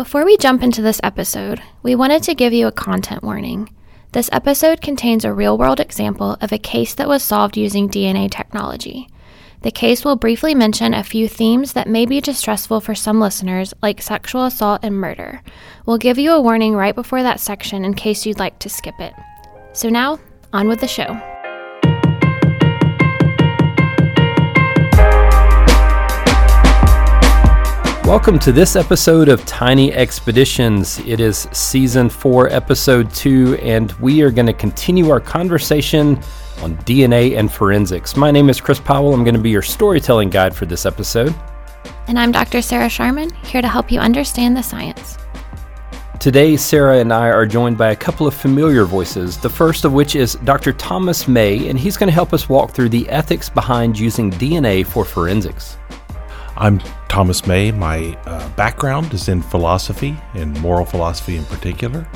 Before we jump into this episode, we wanted to give you a content warning. This episode contains a real world example of a case that was solved using DNA technology. The case will briefly mention a few themes that may be distressful for some listeners, like sexual assault and murder. We'll give you a warning right before that section in case you'd like to skip it. So now, on with the show. Welcome to this episode of Tiny Expeditions. It is season four, episode two, and we are going to continue our conversation on DNA and forensics. My name is Chris Powell. I'm going to be your storytelling guide for this episode. And I'm Dr. Sarah Sharman, here to help you understand the science. Today, Sarah and I are joined by a couple of familiar voices, the first of which is Dr. Thomas May, and he's going to help us walk through the ethics behind using DNA for forensics. I'm Thomas May. My uh, background is in philosophy, in moral philosophy in particular.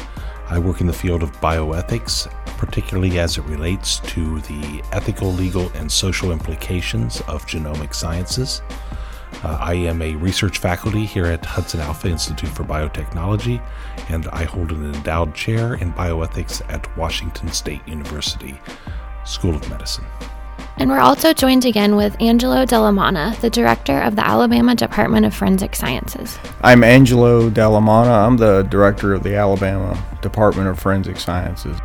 I work in the field of bioethics, particularly as it relates to the ethical, legal, and social implications of genomic sciences. Uh, I am a research faculty here at HudsonAlpha Institute for Biotechnology, and I hold an endowed chair in bioethics at Washington State University School of Medicine. And we're also joined again with Angelo Della Manna, the director of the Alabama Department of Forensic Sciences. I'm Angelo Della Manna. I'm the director of the Alabama Department of Forensic Sciences.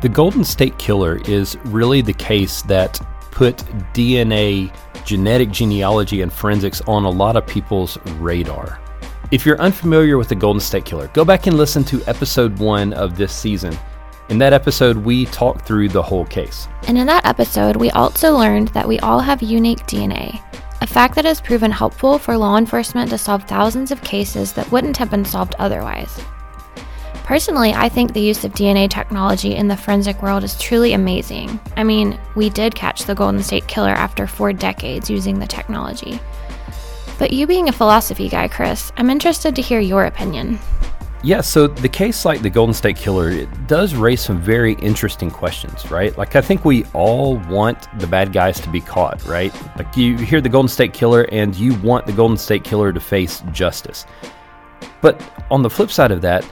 The Golden State Killer is really the case that put DNA, genetic genealogy, and forensics on a lot of people's radar. If you're unfamiliar with the Golden State Killer, go back and listen to episode one of this season. In that episode, we talked through the whole case. And in that episode, we also learned that we all have unique DNA, a fact that has proven helpful for law enforcement to solve thousands of cases that wouldn't have been solved otherwise. Personally, I think the use of DNA technology in the forensic world is truly amazing. I mean, we did catch the Golden State Killer after four decades using the technology. But you being a philosophy guy, Chris, I'm interested to hear your opinion. Yeah, so the case like the Golden State Killer, it does raise some very interesting questions, right? Like, I think we all want the bad guys to be caught, right? Like, you hear the Golden State Killer and you want the Golden State Killer to face justice. But on the flip side of that,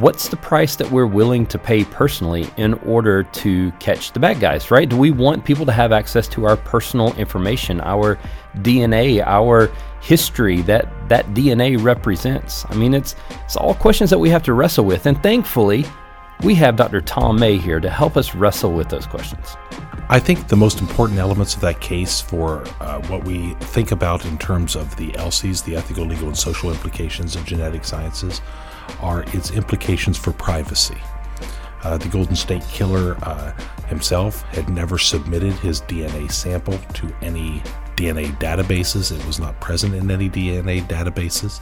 what's the price that we're willing to pay personally in order to catch the bad guys, right? Do we want people to have access to our personal information, our DNA, our history that that DNA represents? I mean, it's it's all questions that we have to wrestle with, and thankfully, we have Dr. Tom May here to help us wrestle with those questions. I think the most important elements of that case for uh, what we think about in terms of the ELSIs, the ethical, legal, and social implications of genetic sciences, are its implications for privacy. Uh, the Golden State Killer uh, himself had never submitted his DNA sample to any DNA databases. It was not present in any DNA databases.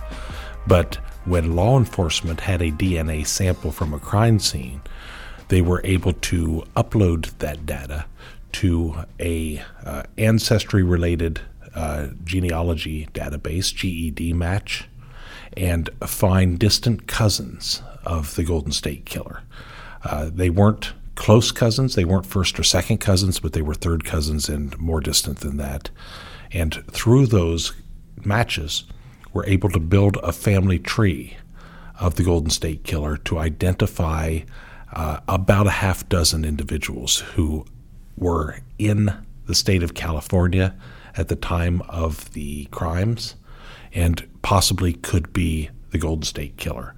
But when law enforcement had a DNA sample from a crime scene, they were able to upload that data to a uh, ancestry related uh, genealogy database, GEDmatch, and find distant cousins of the Golden State Killer. Uh, they weren't close cousins, they weren't first or second cousins, but they were third cousins and more distant than that. And through those matches, we're able to build a family tree of the Golden State Killer to identify uh, about a half dozen individuals who were in the state of California at the time of the crimes and possibly could be the Golden State Killer.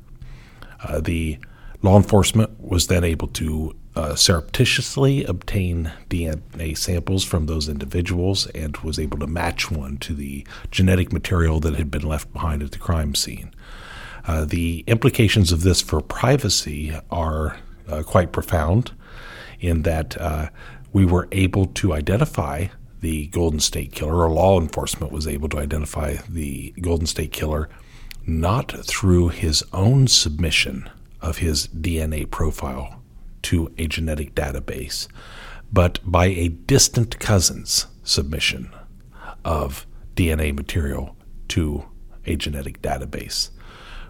Uh, the law enforcement was then able to uh, surreptitiously obtain DNA samples from those individuals and was able to match one to the genetic material that had been left behind at the crime scene. Uh, the implications of this for privacy are uh, quite profound in that uh, we were able to identify the Golden State Killer, or law enforcement was able to identify the Golden State Killer not through his own submission of his DNA profile to a genetic database, but by a distant cousin's submission of DNA material to a genetic database,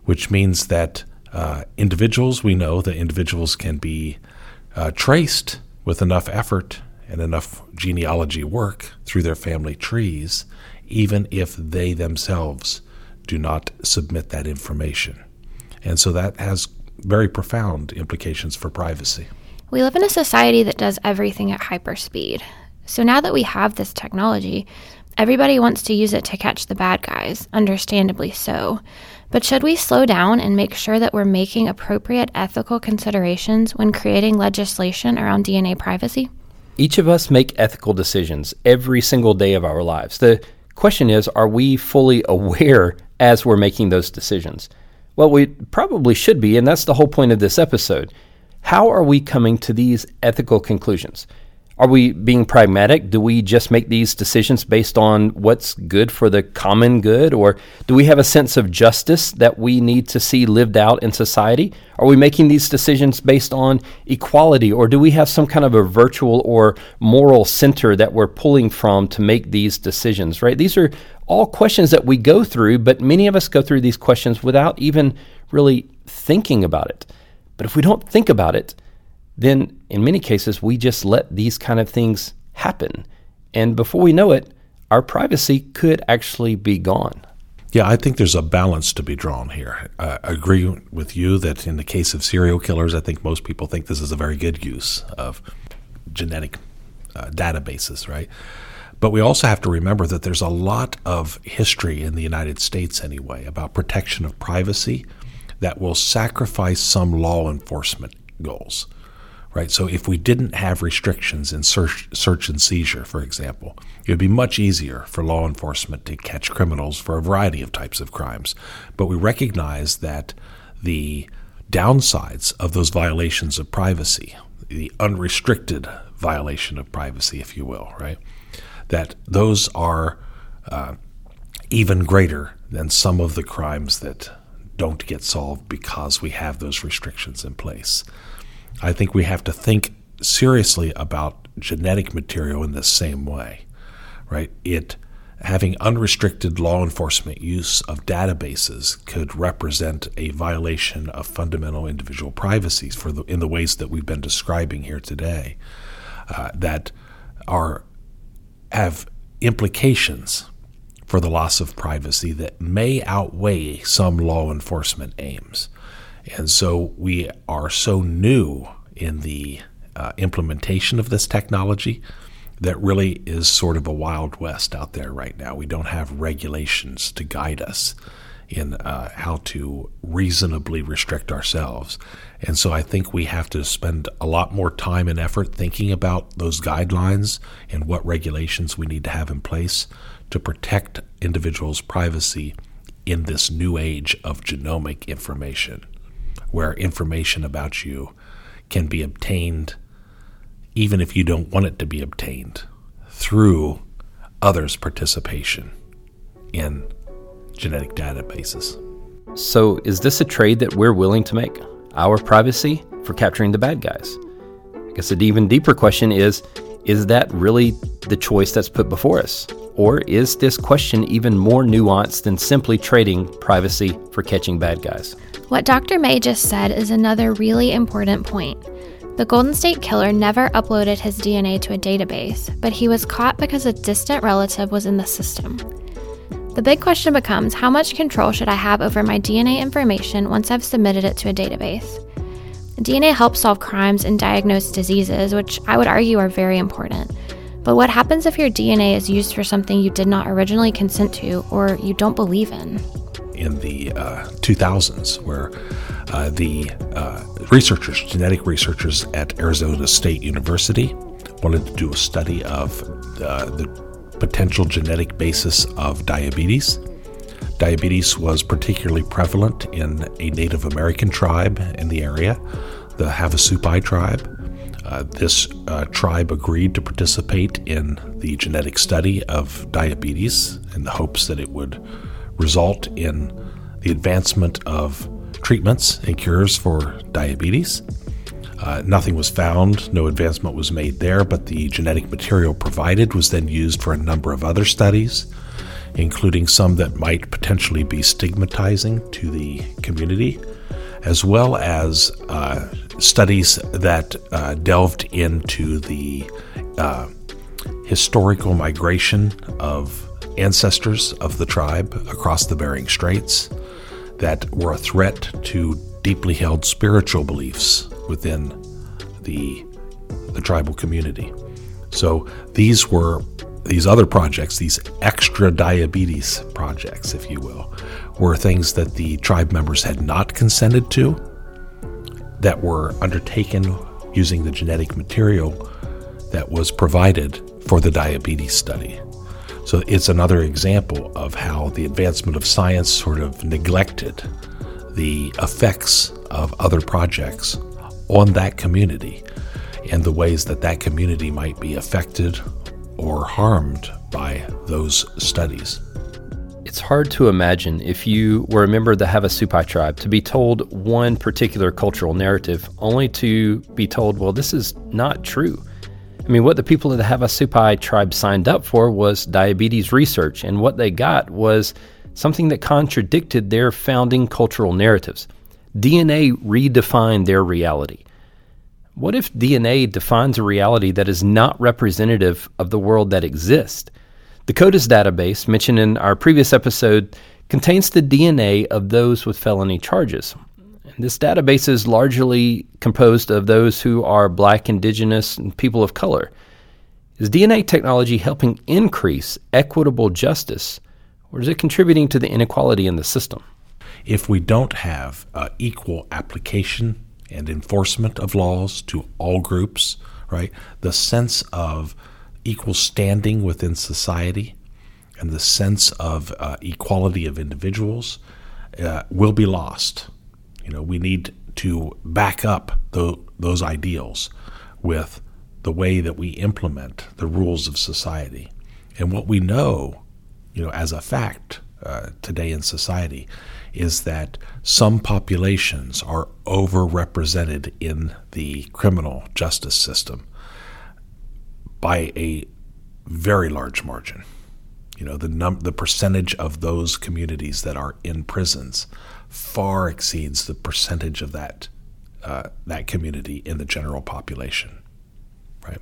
which means that uh, individuals, we know that individuals can be uh, traced with enough effort and enough genealogy work through their family trees, even if they themselves do not submit that information. And so that has very profound implications for privacy. We live in a society that does everything at hyperspeed. So now that we have this technology, everybody wants to use it to catch the bad guys, understandably so. But should we slow down and make sure that we're making appropriate ethical considerations when creating legislation around DNA privacy? Each of us make ethical decisions every single day of our lives. The question is are we fully aware as we're making those decisions? Well, we probably should be, and that's the whole point of this episode. How are we coming to these ethical conclusions? Are we being pragmatic? Do we just make these decisions based on what's good for the common good? Or do we have a sense of justice that we need to see lived out in society? Are we making these decisions based on equality? Or do we have some kind of a virtual or moral center that we're pulling from to make these decisions, right? These are all questions that we go through, but many of us go through these questions without even really thinking about it. But if we don't think about it, then in many cases we just let these kind of things happen. And before we know it, our privacy could actually be gone. Yeah, I think there's a balance to be drawn here. I agree with you that in the case of serial killers, I think most people think this is a very good use of genetic uh, databases, right? But we also have to remember that there's a lot of history in the United States, anyway, about protection of privacy that will sacrifice some law enforcement goals right? So if we didn't have restrictions in search, search and seizure, for example, it would be much easier for law enforcement to catch criminals for a variety of types of crimes. But we recognize that the downsides of those violations of privacy, the unrestricted violation of privacy, if you will, right? That those are uh, even greater than some of the crimes that don't get solved because we have those restrictions in place. I think we have to think seriously about genetic material in the same way, right? It having unrestricted law enforcement use of databases could represent a violation of fundamental individual privacies for the, in the ways that we've been describing here today uh, that are have implications for the loss of privacy that may outweigh some law enforcement aims. And so we are so new in the uh, implementation of this technology that really is sort of a wild west out there right now. We don't have regulations to guide us in uh, how to reasonably restrict ourselves. And so I think we have to spend a lot more time and effort thinking about those guidelines and what regulations we need to have in place to protect individuals' privacy in this new age of genomic information where information about you can be obtained even if you don't want it to be obtained through others' participation in genetic databases. So, is this a trade that we're willing to make? Our privacy for capturing the bad guys? I guess an even deeper question is is that really the choice that's put before us? Or is this question even more nuanced than simply trading privacy for catching bad guys? What Dr. May just said is another really important point. The Golden State Killer never uploaded his DNA to a database, but he was caught because a distant relative was in the system. The big question becomes how much control should I have over my DNA information once I've submitted it to a database? DNA helps solve crimes and diagnose diseases, which I would argue are very important. But what happens if your DNA is used for something you did not originally consent to or you don't believe in? in the uh, 2000s, where uh, the uh, researchers, genetic researchers at Arizona State University, wanted to do a study of uh, the potential genetic basis of diabetes. Diabetes was particularly prevalent in a Native American tribe in the area, the Havasupai tribe. Uh, this uh, tribe agreed to participate in the genetic study of diabetes in the hopes that it would result in the advancement of treatments and cures for diabetes. Uh, nothing was found, no advancement was made there, but the genetic material provided was then used for a number of other studies, including some that might potentially be stigmatizing to the community, as well as uh, studies that uh, delved into the uh, historical migration of ancestors of the tribe across the Bering Straits that were a threat to deeply held spiritual beliefs within the, the tribal community. So these were these other projects, these extra diabetes projects, if you will, were things that the tribe members had not consented to, that were undertaken using the genetic material that was provided for the diabetes study. So it's another example of how the advancement of science sort of neglected the effects of other projects on that community and the ways that that community might be affected or harmed by those studies. It's hard to imagine if you were a member of the Havasupai tribe to be told one particular cultural narrative only to be told, well, this is not true. I mean, what the people of the Havasupai tribe signed up for was diabetes research, and what they got was something that contradicted their founding cultural narratives. DNA redefined their reality. What if DNA defines a reality that is not representative of the world that exists? The CODIS database, mentioned in our previous episode, contains the DNA of those with felony charges. This database is largely composed of those who are black, indigenous, and people of color. Is DNA technology helping increase equitable justice, or is it contributing to the inequality in the system? If we don't have uh, equal application and enforcement of laws to all groups, right, the sense of equal standing within society and the sense of uh, equality of individuals uh, will be lost. You know, we need to back up the, those ideals with the way that we implement the rules of society. And what we know, you know, as a fact uh, today in society is that some populations are overrepresented in the criminal justice system by a very large margin. You know, the num- the percentage of those communities that are in prisons far exceeds the percentage of that uh, that community in the general population, right?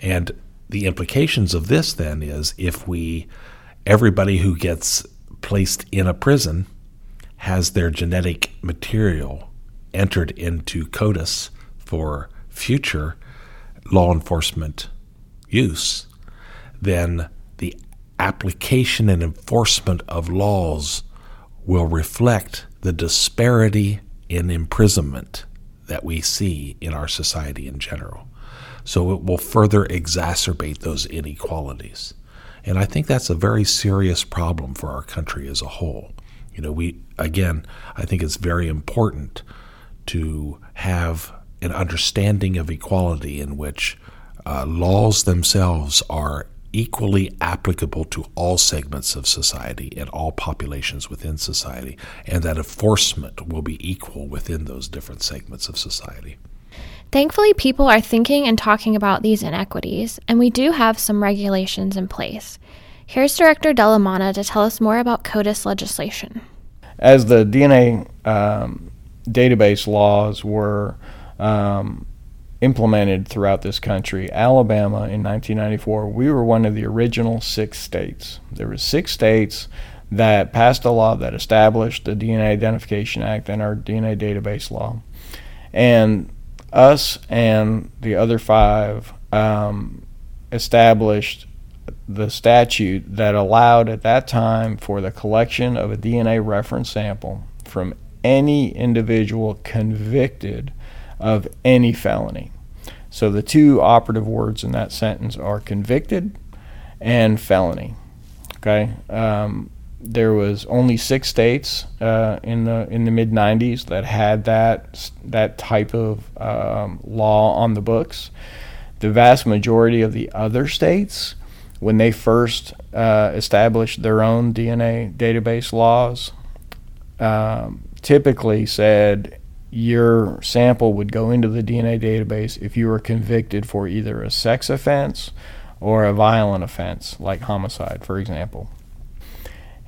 And the implications of this then is if we everybody who gets placed in a prison has their genetic material entered into CODIS for future law enforcement use, then the application and enforcement of laws will reflect the disparity in imprisonment that we see in our society in general. So it will further exacerbate those inequalities. And I think that's a very serious problem for our country as a whole. You know, we, again, I think it's very important to have an understanding of equality in which uh, laws themselves are equally applicable to all segments of society and all populations within society, and that enforcement will be equal within those different segments of society. Thankfully, people are thinking and talking about these inequities, and we do have some regulations in place. Here's Director Della Manna to tell us more about CODIS legislation. As the DNA um, database laws were um, implemented throughout this country. Alabama in 1994, we were one of the original six states. There were six states that passed a law that established the DNA Identification Act and our DNA database law. And us and the other five um, established the statute that allowed at that time for the collection of a DNA reference sample from any individual convicted of any felony. So the two operative words in that sentence are convicted and felony. Okay. Um, there was only six states uh, in the in the mid '90s that had that that type of um, law on the books. The vast majority of the other states, when they first uh, established their own DNA database laws, um, typically said your sample would go into the DNA database if you were convicted for either a sex offense or a violent offense, like homicide, for example.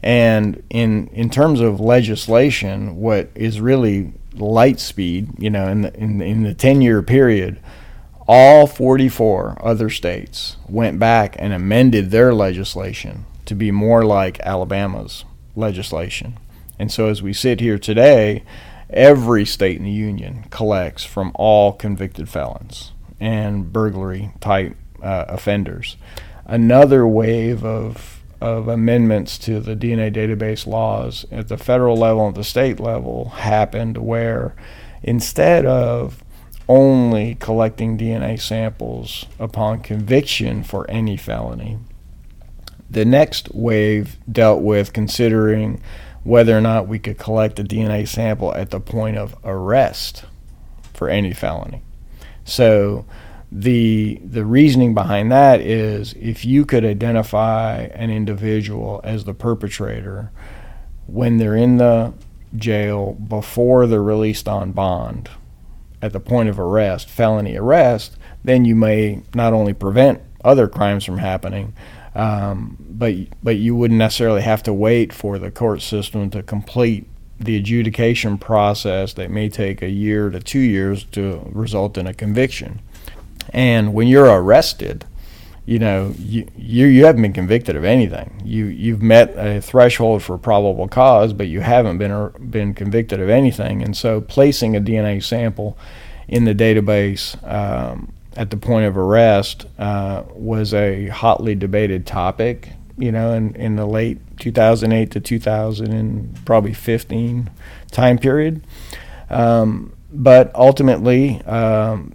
And in in terms of legislation, what is really light speed, you know, in the in, in the ten year period, all 44 other states went back and amended their legislation to be more like Alabama's legislation. And so as we sit here today, every state in the union collects from all convicted felons and burglary type uh, offenders. Another wave of of amendments to the DNA database laws at the federal level and the state level happened where instead of only collecting DNA samples upon conviction for any felony, the next wave dealt with considering whether or not we could collect a DNA sample at the point of arrest for any felony. So the the reasoning behind that is if you could identify an individual as the perpetrator when they're in the jail before they're released on bond at the point of arrest, felony arrest, then you may not only prevent other crimes from happening, um, but but you wouldn't necessarily have to wait for the court system to complete the adjudication process that may take a year to two years to result in a conviction. And when you're arrested, you know you, you you haven't been convicted of anything. You you've met a threshold for probable cause, but you haven't been been convicted of anything. And so, placing a DNA sample in the database um, at the point of arrest uh, was a hotly debated topic. You know, in, in the late 2008 to 2000 and probably 15 time period. Um, but ultimately, um,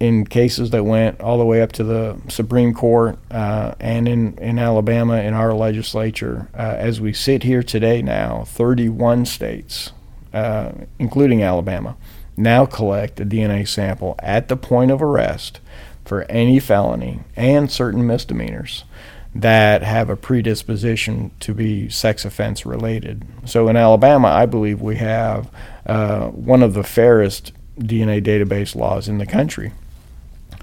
in cases that went all the way up to the Supreme Court uh, and in, in Alabama in our legislature. Uh, as we sit here today now, 31 states, uh, including Alabama, now collect a DNA sample at the point of arrest for any felony and certain misdemeanors that have a predisposition to be sex offense related. So in Alabama, I believe we have uh, one of the fairest DNA database laws in the country.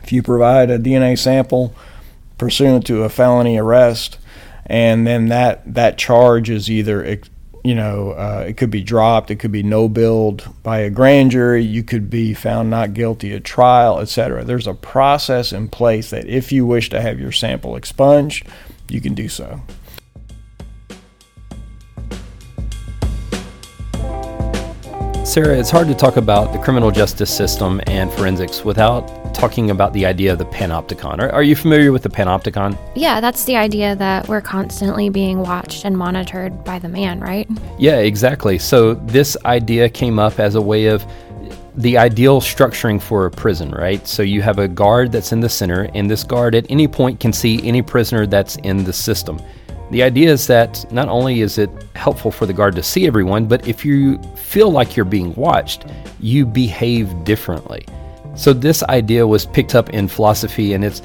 If you provide a DNA sample pursuant to a felony arrest, and then that that charge is either you know uh, it could be dropped, it could be no billed by a grand jury, you could be found not guilty at trial, etc. There's a process in place that if you wish to have your sample expunged, you can do so. Sarah, it's hard to talk about the criminal justice system and forensics without talking about the idea of the panopticon. Are, are, you familiar with the panopticon? Yeah, that's the idea that we're constantly being watched and monitored by the man, right? Yeah, exactly. So this idea came up as a way of the ideal structuring for a prison, right? So you have a guard that's in the center, and this guard at any point can see any prisoner that's in the system. The idea is that not only is it helpful for the guard to see everyone, but if you feel like you're being watched, you behave differently. So, this idea was picked up in philosophy and it's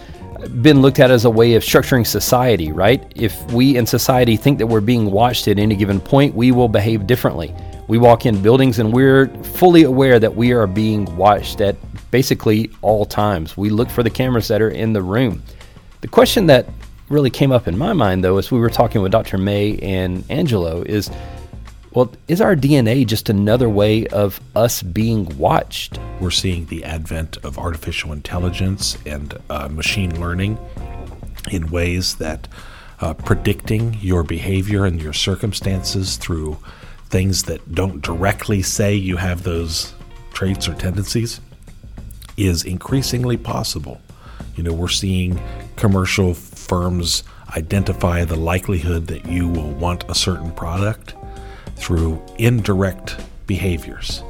been looked at as a way of structuring society, right? If we in society think that we're being watched at any given point, we will behave differently. We walk in buildings and we're fully aware that we are being watched at basically all times. We look for the cameras that are in the room. The question that really came up in my mind, though, as we were talking with Dr. May and Angelo, is well, is our DNA just another way of us being watched? We're seeing the advent of artificial intelligence and uh, machine learning in ways that uh, predicting your behavior and your circumstances through things that don't directly say you have those traits or tendencies is increasingly possible. You know, we're seeing commercial firms identify the likelihood that you will want a certain product through indirect behaviors,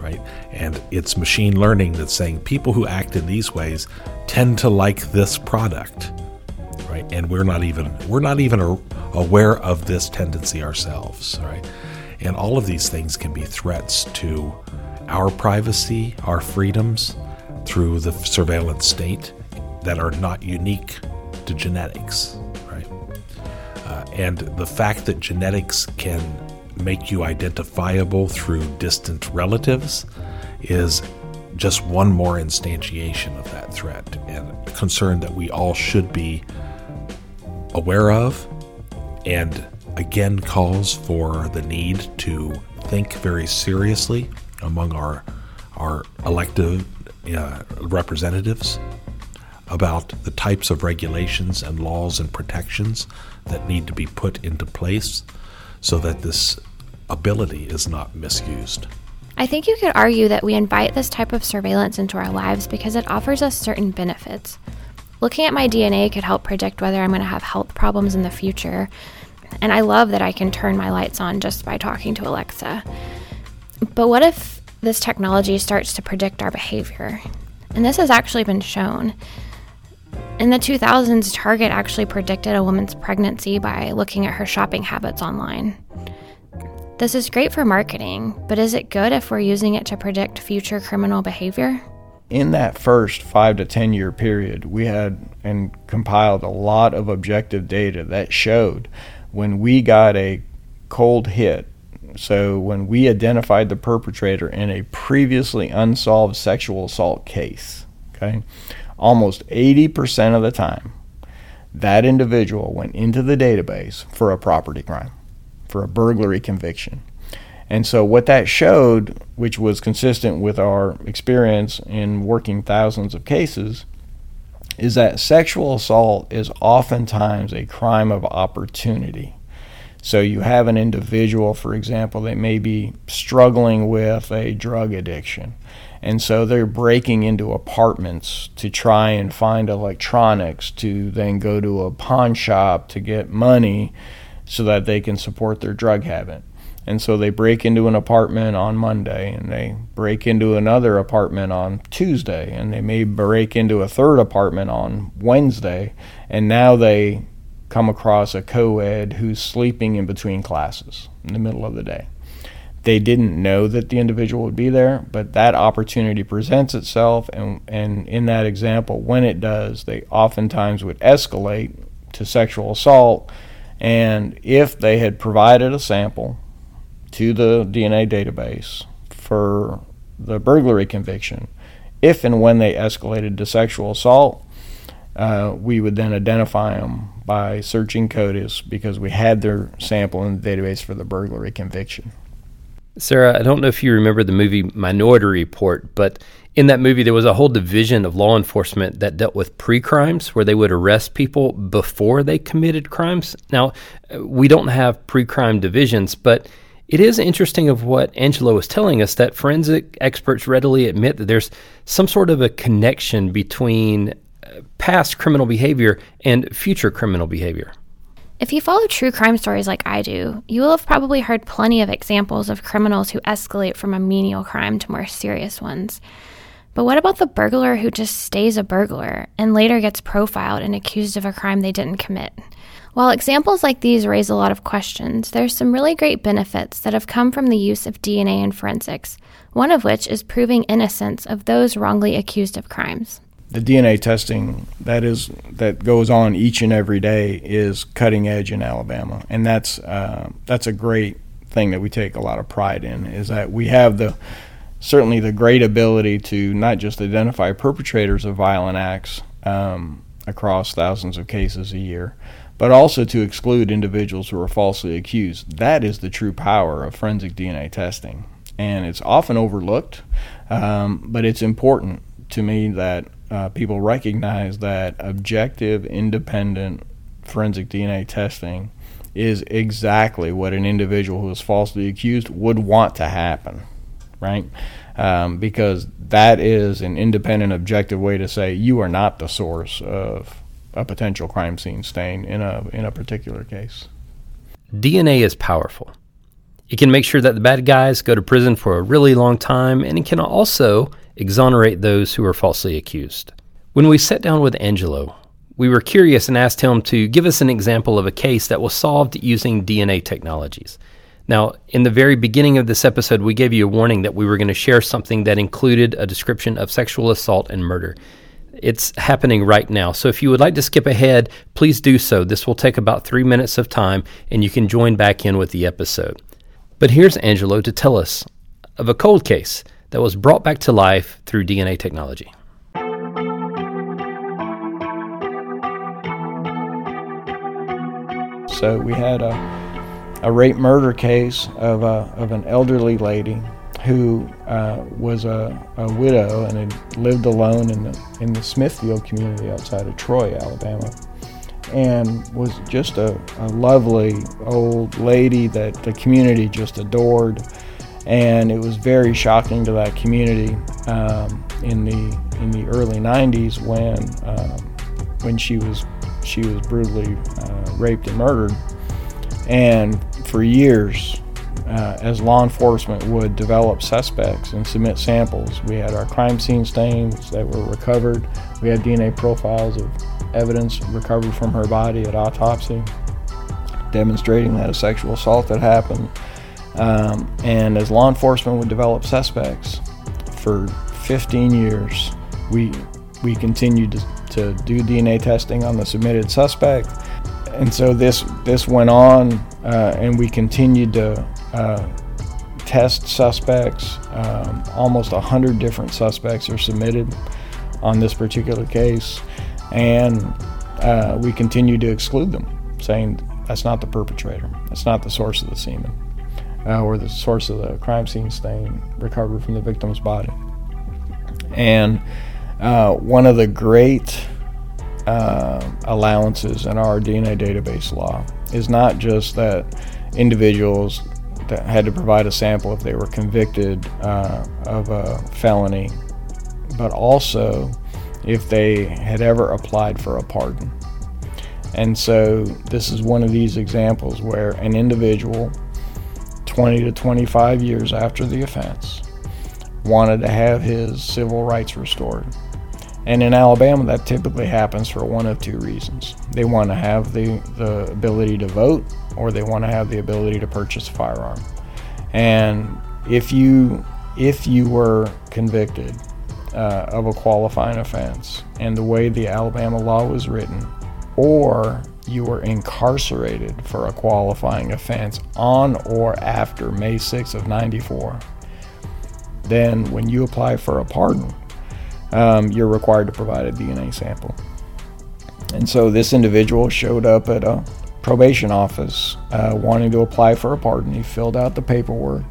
right? And it's machine learning that's saying people who act in these ways tend to like this product, right? And we're not even we're not even aware of this tendency ourselves, right? And all of these things can be threats to our privacy, our freedoms through the surveillance state that are not unique to genetics, right? Uh, and the fact that genetics can make you identifiable through distant relatives is just one more instantiation of that threat and concern that we all should be aware of and again calls for the need to think very seriously among our our elected uh, representatives about the types of regulations and laws and protections that need to be put into place so that this ability is not misused. I think you could argue that we invite this type of surveillance into our lives because it offers us certain benefits. Looking at my DNA could help predict whether I'm going to have health problems in the future. And I love that I can turn my lights on just by talking to Alexa. But what if this technology starts to predict our behavior? And this has actually been shown. In the 2000s, Target actually predicted a woman's pregnancy by looking at her shopping habits online. This is great for marketing, but is it good if we're using it to predict future criminal behavior? In that first five to 10 year period, we had and compiled a lot of objective data that showed when we got a cold hit, so when we identified the perpetrator in a previously unsolved sexual assault case, okay, almost 80% of the time, that individual went into the database for a property crime, for a burglary conviction. And so, what that showed, which was consistent with our experience in working thousands of cases, is that sexual assault is oftentimes a crime of opportunity. So, you have an individual, for example, that may be struggling with a drug addiction and so they're breaking into apartments to try and find electronics to then go to a pawn shop to get money so that they can support their drug habit. And so they break into an apartment on Monday and they break into another apartment on Tuesday and they may break into a third apartment on Wednesday and now they come across a co-ed who's sleeping in between classes in the middle of the day they didn't know that the individual would be there, but that opportunity presents itself, and, and in that example, when it does, they oftentimes would escalate to sexual assault. And if they had provided a sample to the DNA database for the burglary conviction, if and when they escalated to sexual assault, uh, we would then identify them by searching CODIS because we had their sample in the database for the burglary conviction. Sarah, I don't know if you remember the movie Minority Report, but in that movie, there was a whole division of law enforcement that dealt with pre crimes where they would arrest people before they committed crimes. Now, we don't have pre crime divisions, but it is interesting of what Angelo was telling us that forensic experts readily admit that there's some sort of a connection between uh, past criminal behavior and future criminal behavior. If you follow true crime stories like I do, you will have probably heard plenty of examples of criminals who escalate from a menial crime to more serious ones. But what about the burglar who just stays a burglar and later gets profiled and accused of a crime they didn't commit? While examples like these raise a lot of questions, there's some really great benefits that have come from the use of DNA in forensics, one of which is proving innocence of those wrongly accused of crimes the DNA testing that is that goes on each and every day is cutting edge in Alabama, and that's uh, that's a great thing that we take a lot of pride in. Is that we have the certainly the great ability to not just identify perpetrators of violent acts um, across thousands of cases a year, but also to exclude individuals who are falsely accused. That is the true power of forensic DNA testing, and it's often overlooked, um, but it's important to me that uh, people recognize that objective, independent forensic DNA testing is exactly what an individual who is falsely accused would want to happen, right? Um, because that is an independent, objective way to say you are not the source of a potential crime scene stain in a in a particular case. DNA is powerful. It can make sure that the bad guys go to prison for a really long time, and it can also exonerate those who are falsely accused. When we sat down with Angelo, we were curious and asked him to give us an example of a case that was solved using DNA technologies. Now, in the very beginning of this episode, we gave you a warning that we were going to share something that included a description of sexual assault and murder. It's happening right now. So if you would like to skip ahead, please do so. This will take about three minutes of time, and you can join back in with the episode. But here's Angelo to tell us of a cold case that was brought back to life through DNA technology. So we had a, a rape murder case of, a, of an elderly lady, who uh, was a, a, widow and had lived alone in the, in the Smithfield community outside of Troy, Alabama, and was just a, a lovely old lady that the community just adored. And it was very shocking to that community um, in the in the early '90s when um, when she was she was brutally uh, raped and murdered. And for years, uh, as law enforcement would develop suspects and submit samples. We had our crime scene stains that were recovered. We had DNA profiles of evidence recovered from her body at autopsy, demonstrating that a sexual assault had happened. Um, and as law enforcement would develop suspects for 15 years, we we continued to, to do DNA testing on the submitted suspect. And so this this went on, uh, and we continued to uh, test suspects. Um, almost 100 different suspects are submitted on this particular case, and uh, we continue to exclude them, saying that's not the perpetrator, that's not the source of the semen, uh, or the source of the crime scene stain recovered from the victim's body. And uh, one of the great uh, allowances in our DNA database law is not just that individuals had to provide a sample if they were convicted uh, of a felony, but also if they had ever applied for a pardon. And so this is one of these examples where an individual, 20 to 25 years after the offense, wanted to have his civil rights restored. And in Alabama, that typically happens for one of two reasons. They want to have the, the ability to vote, or they want to have the ability to purchase a firearm. And if you if you were convicted uh, of a qualifying offense, and the way the Alabama law was written, or you were incarcerated for a qualifying offense on or after May 6th of 94, then when you apply for a pardon, um, you're required to provide a DNA sample. And so this individual showed up at a probation office uh, wanting to apply for a pardon. He filled out the paperwork,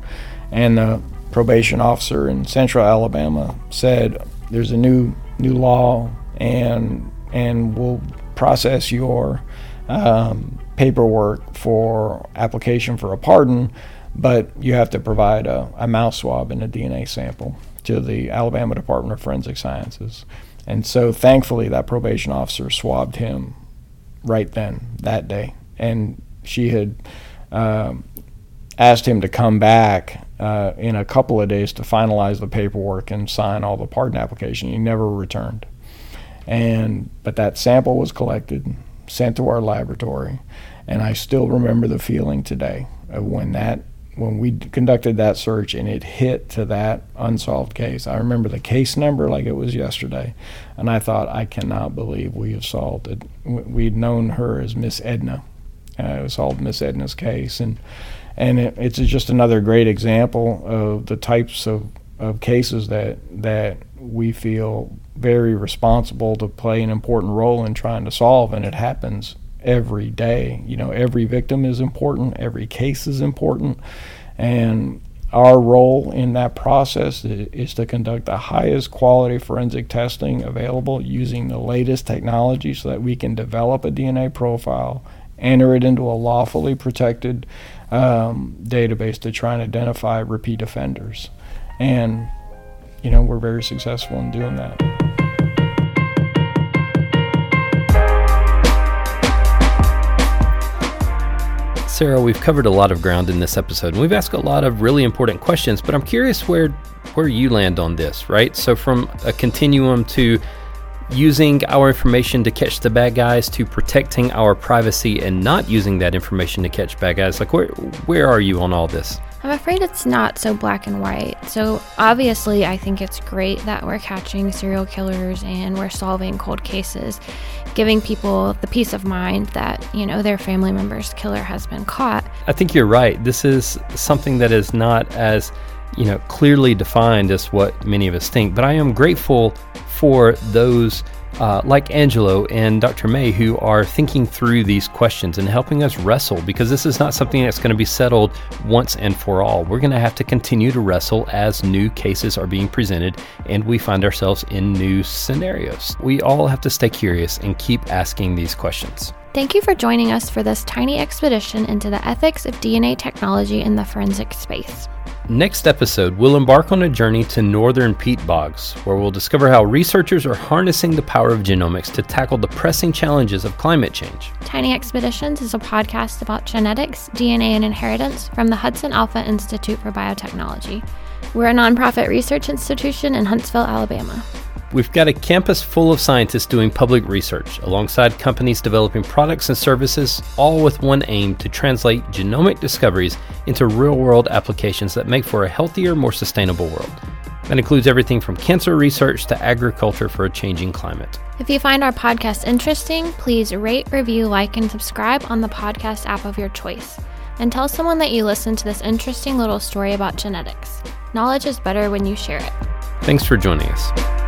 and the probation officer in Central Alabama said, "There's a new new law, and and we'll process your um, paperwork for application for a pardon, but you have to provide a, a mouth swab and a DNA sample." to the Alabama Department of Forensic Sciences. And so thankfully, that probation officer swabbed him right then, that day. And she had um, asked him to come back uh, in a couple of days to finalize the paperwork and sign all the pardon application. He never returned. And but that sample was collected, sent to our laboratory, and I still remember the feeling today of when that when we conducted that search and it hit to that unsolved case, I remember the case number like it was yesterday, and I thought, I cannot believe we have solved it. We'd known her as Miss Edna. Uh, it was solved Miss Edna's case, and and it, it's just another great example of the types of, of cases that that we feel very responsible to play an important role in trying to solve, and it happens every day. You know, every victim is important, every case is important, and our role in that process is to conduct the highest quality forensic testing available using the latest technology so that we can develop a DNA profile, enter it into a lawfully protected um, database to try and identify repeat offenders. And, you know, we're very successful in doing that. Sarah, we've covered a lot of ground in this episode, and we've asked a lot of really important questions, but I'm curious where where you land on this, right? So from a continuum to using our information to catch the bad guys to protecting our privacy and not using that information to catch bad guys, like where where are you on all this? I'm afraid it's not so black and white. So, obviously, I think it's great that we're catching serial killers and we're solving cold cases, giving people the peace of mind that, you know, their family member's killer has been caught. I think you're right. This is something that is not as, you know, clearly defined as what many of us think, but I am grateful for those uh, like Angelo and Dr. May, who are thinking through these questions and helping us wrestle because this is not something that's going to be settled once and for all. We're going to have to continue to wrestle as new cases are being presented and we find ourselves in new scenarios. We all have to stay curious and keep asking these questions. Thank you for joining us for this tiny expedition into the ethics of DNA technology in the forensic space. Next episode, we'll embark on a journey to northern peat bogs, where we'll discover how researchers are harnessing the power of genomics to tackle the pressing challenges of climate change. Tiny Expeditions is a podcast about genetics, DNA, and inheritance from the HudsonAlpha Institute for Biotechnology. We're a nonprofit research institution in Huntsville, Alabama. We've got a campus full of scientists doing public research, alongside companies developing products and services, all with one aim to translate genomic discoveries into real world applications that make for a healthier, more sustainable world. That includes everything from cancer research to agriculture for a changing climate. If you find our podcast interesting, please rate, review, like, and subscribe on the podcast app of your choice. And tell someone that you listened to this interesting little story about genetics. Knowledge is better when you share it. Thanks for joining us.